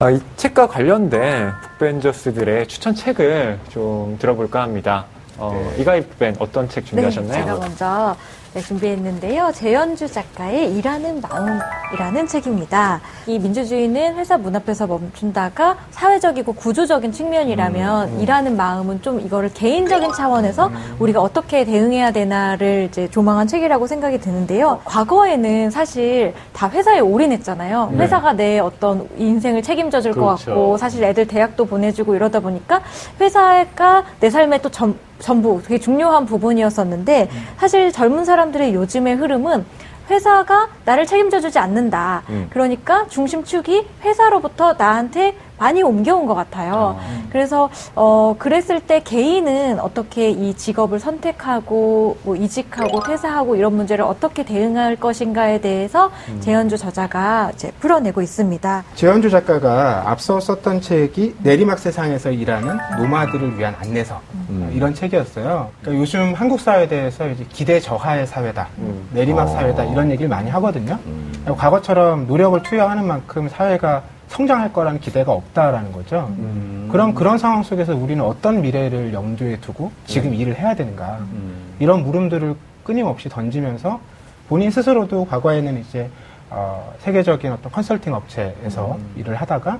아, 이 책과 관련된 북벤저스들의 추천 책을 좀 들어볼까 합니다. 어, 네. 이가희 북벤 어떤 책 네, 준비하셨나요? 제가 먼저 네, 준비했는데요. 재현주 작가의 일하는 마음이라는 책입니다. 이 민주주의는 회사 문 앞에서 멈춘다가 사회적이고 구조적인 측면이라면 일하는 마음은 좀 이거를 개인적인 차원에서 우리가 어떻게 대응해야 되나를 이제 조망한 책이라고 생각이 드는데요. 과거에는 사실 다 회사에 올인했잖아요. 회사가 내 어떤 인생을 책임져 줄것 그렇죠. 같고 사실 애들 대학도 보내주고 이러다 보니까 회사가 내 삶의 또 전, 전부 되게 중요한 부분이었었는데 사실 젊은 사람 들의 요즘의 흐름은 회사가 나를 책임져 주지 않는다. 음. 그러니까 중심축이 회사로부터 나한테 많이 옮겨온 것 같아요. 그래서 어 그랬을 때 개인은 어떻게 이 직업을 선택하고 뭐 이직하고 퇴사하고 이런 문제를 어떻게 대응할 것인가에 대해서 재현주 저자가 이제 풀어내고 있습니다. 재현주 작가가 앞서 썼던 책이 내리막 세상에서 일하는 노마드를 위한 안내서 음. 어, 이런 책이었어요. 그러니까 요즘 한국 사회에 대해서 이제 기대 저하의 사회다, 음. 내리막 어. 사회다 이런 얘기를 많이 하거든요. 음. 과거처럼 노력을 투여하는 만큼 사회가 성장할 거라는 기대가 없다라는 거죠. 음. 그럼 그런 상황 속에서 우리는 어떤 미래를 염두에 두고 지금 네. 일을 해야 되는가 음. 이런 물음들을 끊임없이 던지면서 본인 스스로도 과거에는 이제 어, 세계적인 어떤 컨설팅 업체에서 일을 하다가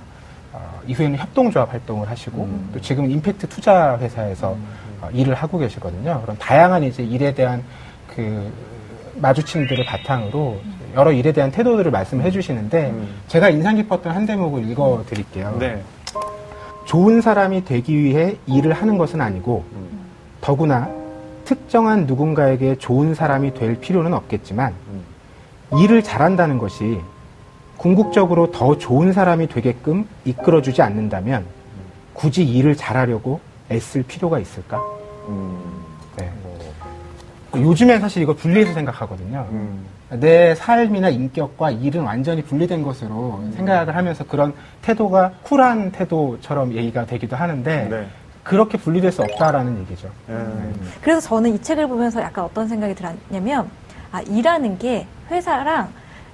어, 이후에는 협동조합 활동을 하시고 음. 또 지금 임팩트 투자 회사에서 어, 일을 하고 계시거든요. 그런 다양한 이제 일에 대한 그 마주침들을 바탕으로 여러 일에 대한 태도들을 말씀해 주시는데 음. 제가 인상 깊었던 한 대목을 읽어 드릴게요. 네. 좋은 사람이 되기 위해 일을 하는 것은 아니고 음. 더구나 특정한 누군가에게 좋은 사람이 될 필요는 없겠지만 일을 잘한다는 것이 궁극적으로 더 좋은 사람이 되게끔 이끌어주지 않는다면 굳이 일을 잘하려고 애쓸 필요가 있을까? 음. 네. 요즘엔 사실 이걸 분리해서 생각하거든요. 음. 내 삶이나 인격과 일은 완전히 분리된 것으로 생각을 하면서 그런 태도가 쿨한 태도처럼 얘기가 되기도 하는데 네. 그렇게 분리될 수 없다라는 얘기죠. 음. 그래서 저는 이 책을 보면서 약간 어떤 생각이 들었냐면 아 일하는 게 회사랑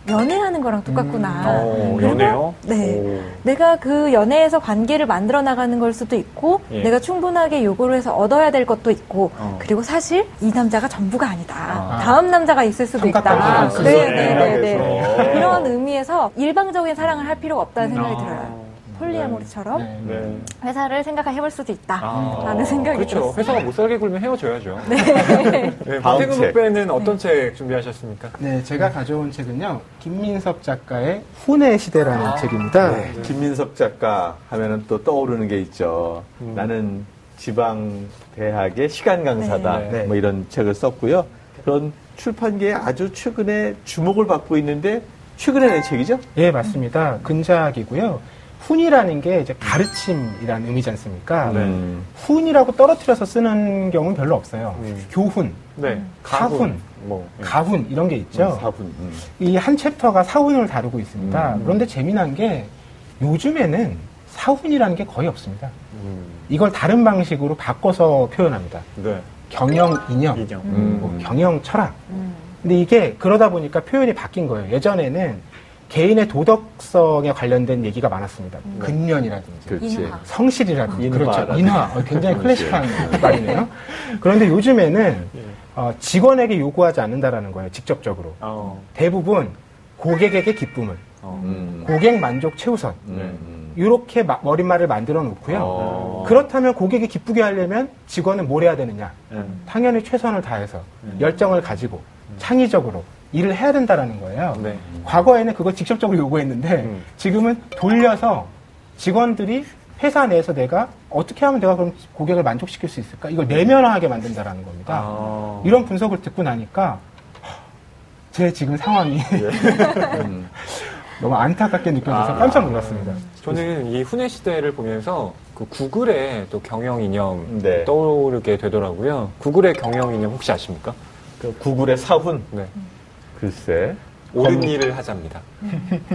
연애하는 거랑 똑같구나. 어, 그리고 연애요? 네. 오. 내가 그 연애에서 관계를 만들어 나가는 걸 수도 있고, 예. 내가 충분하게 요구를 해서 얻어야 될 것도 있고, 어. 그리고 사실 이 남자가 전부가 아니다. 아. 다음 남자가 있을 수도 있다. 있을 네, 네. 네, 네. 그래서. 그런 의미에서 일방적인 사랑을 할 필요가 없다는 생각이 아. 들어요. 폴리아모리처럼 네. 네. 회사를 생각해 볼 수도 있다. 아. 라는 생각이 그렇죠. 들었어요. 회사가 못 살게 굴면 헤어져야죠. 네. 네. 박태근 책. 북벤은 어떤 책 준비하셨습니까? 네, 제가 가져온 책은요. 김민섭 작가의 훈의 시대라는 아. 책입니다. 네, 김민섭 작가 하면은 또 떠오르는 게 있죠. 음. 나는 지방 대학의 시간 강사다. 네. 뭐 이런 책을 썼고요. 그런 출판계에 아주 최근에 주목을 받고 있는데 최근에 낸 책이죠? 예, 맞습니다. 근작이고요. 훈이라는 게 이제 가르침이라는 의미지 않습니까? 네. 음. 훈이라고 떨어뜨려서 쓰는 경우는 별로 없어요. 음. 교훈, 네. 사훈, 뭐. 네. 가훈 이런 게 있죠. 음. 이한 챕터가 사훈을 다루고 있습니다. 음. 그런데 재미난 게 요즘에는 사훈이라는 게 거의 없습니다. 음. 이걸 다른 방식으로 바꿔서 표현합니다. 네. 경영 이념. 음. 뭐 경영 철학. 음. 근데 이게 그러다 보니까 표현이 바뀐 거예요. 예전에는 개인의 도덕성에 관련된 얘기가 많았습니다. 근면이라든지 그렇지. 인화. 성실이라든지 인화라든지. 그렇죠. 인화. 어, 굉장히. 클래식한 말이네요. 그런데 요즘에는 어, 직원에게 요구하지 않는다라는 거예요. 직접적으로. 어. 대부분 고객에게 기쁨을, 어. 음. 고객 만족 최우선. 음. 음. 이렇게 마- 머릿말을 만들어 놓고요. 어. 그렇다면 고객이 기쁘게 하려면 직원은 뭘 해야 되느냐? 음. 당연히 최선을 다해서 음. 열정을 가지고 창의적으로 일을 해야 된다라는 거예요. 네. 과거에는 그걸 직접적으로 요구했는데 음. 지금은 돌려서 직원들이 회사 내에서 내가 어떻게 하면 내가 그럼 고객을 만족시킬 수 있을까? 이걸 내면화하게 만든다라는 겁니다. 아. 이런 분석을 듣고 나니까 하, 제 지금 상황이 음. 너무 안타깝게 느껴져서 아. 깜짝 놀랐습니다. 저는 이 훈의 시대를 보면서 그 구글의 또 경영 이념 네. 떠오르게 되더라고요. 구글의 경영 이념 혹시 아십니까? 그 구글의 사훈. 네. 글쎄. 옳은 일을 하자입니다.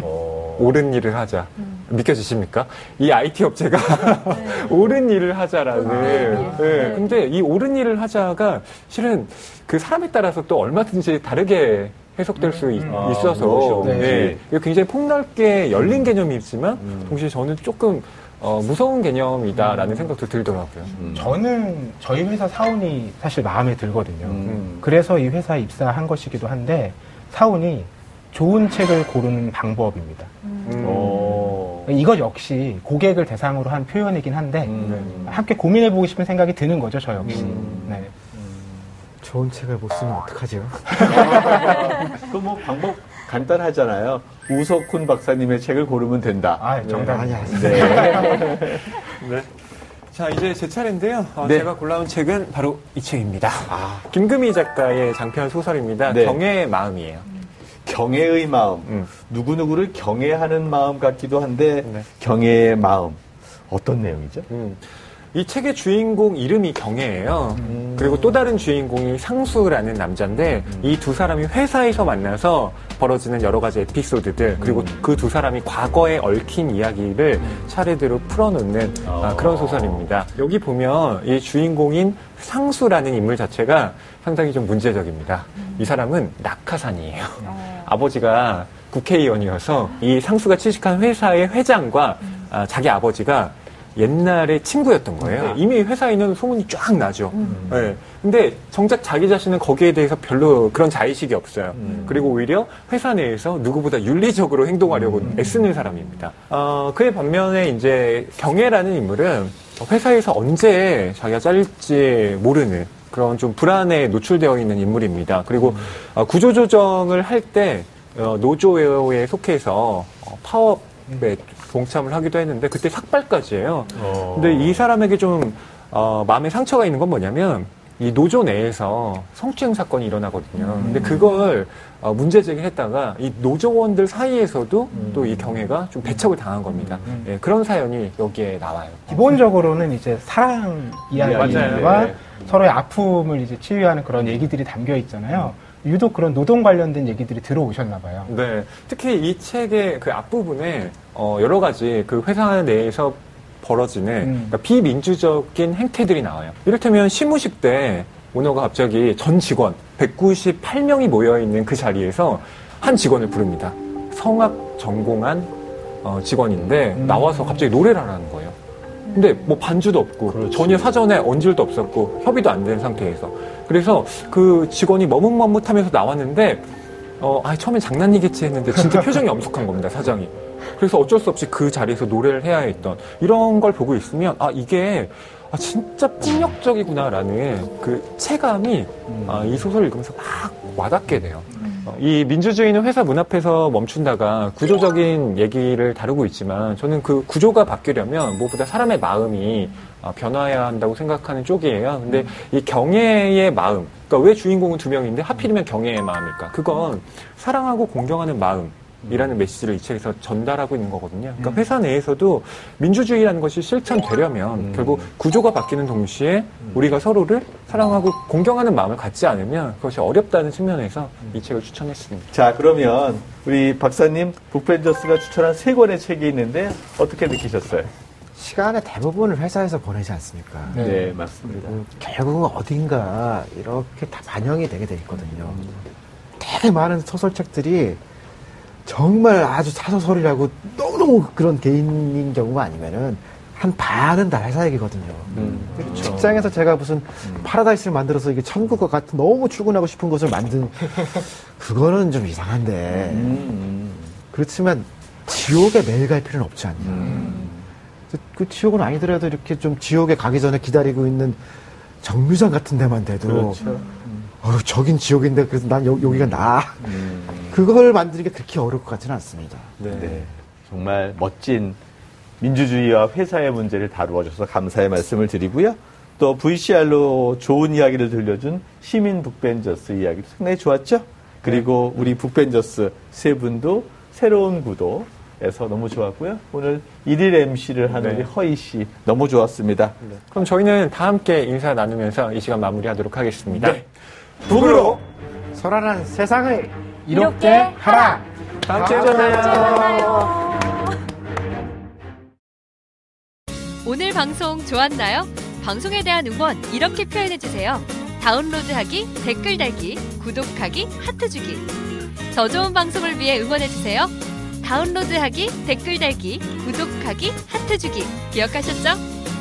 어. 옳은 일을 하자. 믿겨지십니까? 이 IT 업체가 옳은 일을 하자라는. 네. 네. 근데 이 옳은 일을 하자가 실은 그 사람에 따라서 또 얼마든지 다르게 해석될 수 있, 아, 있어서. 네, 이게 굉장히 폭넓게 열린 개념이지만 음. 동시에 저는 조금 어, 무서운 개념이다라는 생각도 들더라고요. 음. 저는 저희 회사 사원이 사실 마음에 들거든요. 음. 그래서 이 회사에 입사한 것이기도 한데 사원이 좋은 책을 고르는 방법입니다. 음. 오. 이것 역시 고객을 대상으로 한 표현이긴 한데 음. 함께 고민해 보고 싶은 생각이 드는 거죠, 저 역시. 음. 네. 좋은 책을 못 쓰면 어떡하죠? 그 뭐 방법 간단하잖아요. 우석훈 박사님의 책을 고르면 된다. 아, 정답. 아니, 아니. 네. 네. 자, 이제 제 차례인데요. 어, 네. 제가 골라온 책은 바로 이 책입니다. 아, 김금희 작가의 장편 소설입니다. 네. 경애의 마음이에요. 경애의 마음. 음. 누구누구를 경애하는 마음 같기도 한데, 네. 경애의 마음. 어떤 내용이죠? 음. 이 책의 주인공 이름이 경애예요. 그리고 또 다른 주인공이 상수라는 남자인데 이두 사람이 회사에서 만나서 벌어지는 여러 가지 에피소드들 그리고 그두 사람이 과거에 얽힌 이야기를 차례대로 풀어놓는 아, 어. 그런 소설입니다. 여기 보면 이 주인공인 상수라는 인물 자체가 상당히 좀 문제적입니다. 이 사람은 낙하산이에요. 아버지가 국회의원이어서 이 상수가 취직한 회사의 회장과 아, 자기 아버지가 옛날에 친구였던 거예요. 이미 회사에는 소문이 쫙 나죠. 네. 근데 정작 자기 자신은 거기에 대해서 별로 그런 자의식이 없어요. 그리고 오히려 회사 내에서 누구보다 윤리적으로 행동하려고 애쓰는 사람입니다. 어, 그의 반면에 이제 경애라는 인물은 회사에서 언제 자기가 잘릴지 모르는 그런 좀 불안에 노출되어 있는 인물입니다. 그리고 어, 구조조정을 할때 어, 노조에 속해서 어, 파업에 동참을 하기도 했는데 그때 삭발까지 해요. 어. 근데 이 사람에게 좀 어, 마음에 상처가 있는 건 뭐냐면 이 노조 내에서 성추행 사건이 일어나거든요. 근데 그걸 어, 문제 제기했다가 이 노조원들 사이에서도 또이 경애가 좀 배척을 당한 겁니다. 예, 그런 사연이 여기에 나와요. 기본적으로는 이제 사랑 이야기와 맞아요. 네. 서로의 아픔을 이제 치유하는 그런 얘기들이 담겨 있잖아요. 유독 그런 노동 관련된 얘기들이 들어오셨나 봐요. 네, 특히 이 책의 그 앞부분에 어, 여러 가지 그 회사 내에서 벌어지는 음. 그러니까 비민주적인 행태들이 나와요. 이를테면 시무식 때 오너가 갑자기 전 직원 198명이 모여 있는 그 자리에서 한 직원을 부릅니다. 성악 전공한 어, 직원인데 음. 나와서 갑자기 노래를 하라는 거예요. 근데 뭐 반주도 없고 전혀 사전에 언질도 없었고 협의도 안 된 상태에서 그래서 그 직원이 머뭇머뭇하면서 나왔는데 어, 아, 처음엔 장난이겠지 했는데 진짜 표정이 엄숙한 겁니다, 사장이. 그래서 어쩔 수 없이 그 자리에서 노래를 해야 했던 이런 걸 보고 있으면 아, 이게 아, 진짜 폭력적이구나라는 그 체감이 아, 이 소설을 읽으면서 막 와닿게 돼요. 어, 이 민주주의는 회사 문 앞에서 멈춘다가 구조적인 얘기를 다루고 있지만 저는 그 구조가 바뀌려면 무엇보다 사람의 마음이 아, 변화해야 한다고 생각하는 쪽이에요. 근데 이 경애의 마음, 그러니까 왜 주인공은 두 명인데 하필이면 경애의 마음일까? 그건 사랑하고 공경하는 마음. 이라는 메시지를 이 책에서 전달하고 있는 거거든요. 그러니까 회사 내에서도 민주주의라는 것이 실천되려면 결국 구조가 바뀌는 동시에 우리가 서로를 사랑하고 공경하는 마음을 갖지 않으면 그것이 어렵다는 측면에서 이 책을 추천했습니다. 자, 그러면 우리 박사님, 북벤저스가 추천한 세 권의 책이 있는데 어떻게 느끼셨어요? 시간의 대부분을 회사에서 보내지 않습니까? 네, 맞습니다. 그리고 결국은 어딘가 이렇게 다 반영이 되게 돼 있거든요. 되게 많은 소설책들이 정말 아주 사소설이라고 너무너무 그런 개인인 경우가 아니면은 한 반은 다 회사 얘기거든요. 그렇죠. 직장에서 제가 무슨 파라다이스를 만들어서 이게 천국과 같은 너무 출근하고 싶은 곳을 만든 그거는 좀 이상한데 음, 그렇지만 지옥에 매일 갈 필요는 없지 않냐. 그, 그 지옥은 아니더라도 이렇게 좀 지옥에 가기 전에 기다리고 있는 정류장 같은 데만 돼도 그렇죠. 어, 저긴 지옥인데 그래서 난 여, 기가 나. 그걸 만드는 게 그렇게 어려울 것 같지는 않습니다. 네. 정말 멋진 민주주의와 회사의 문제를 다루어 줘서 감사의 말씀을 드리고요. 또 VCR로 좋은 이야기를 들려준 시민 북벤저스 이야기도 상당히 좋았죠? 그리고 우리 북벤저스 세 분도 새로운 구도에서 너무 좋았고요. 오늘 일일 MC를 하는 네. 우리 허희 씨 너무 좋았습니다. 그럼 저희는 다 함께 인사 나누면서 이 시간 마무리하도록 하겠습니다. 북으로 설아는 세상을 이렇게 이렇게 하라! 다음 주에 만나요. 오늘 방송 좋았나요? 방송에 대한 응원 이렇게 표현해 주세요. 다운로드하기, 댓글 달기, 구독하기, 하트 주기. 더 좋은 방송을 위해 응원해 주세요. 다운로드하기, 댓글 달기, 구독하기, 하트 주기 기억하셨죠?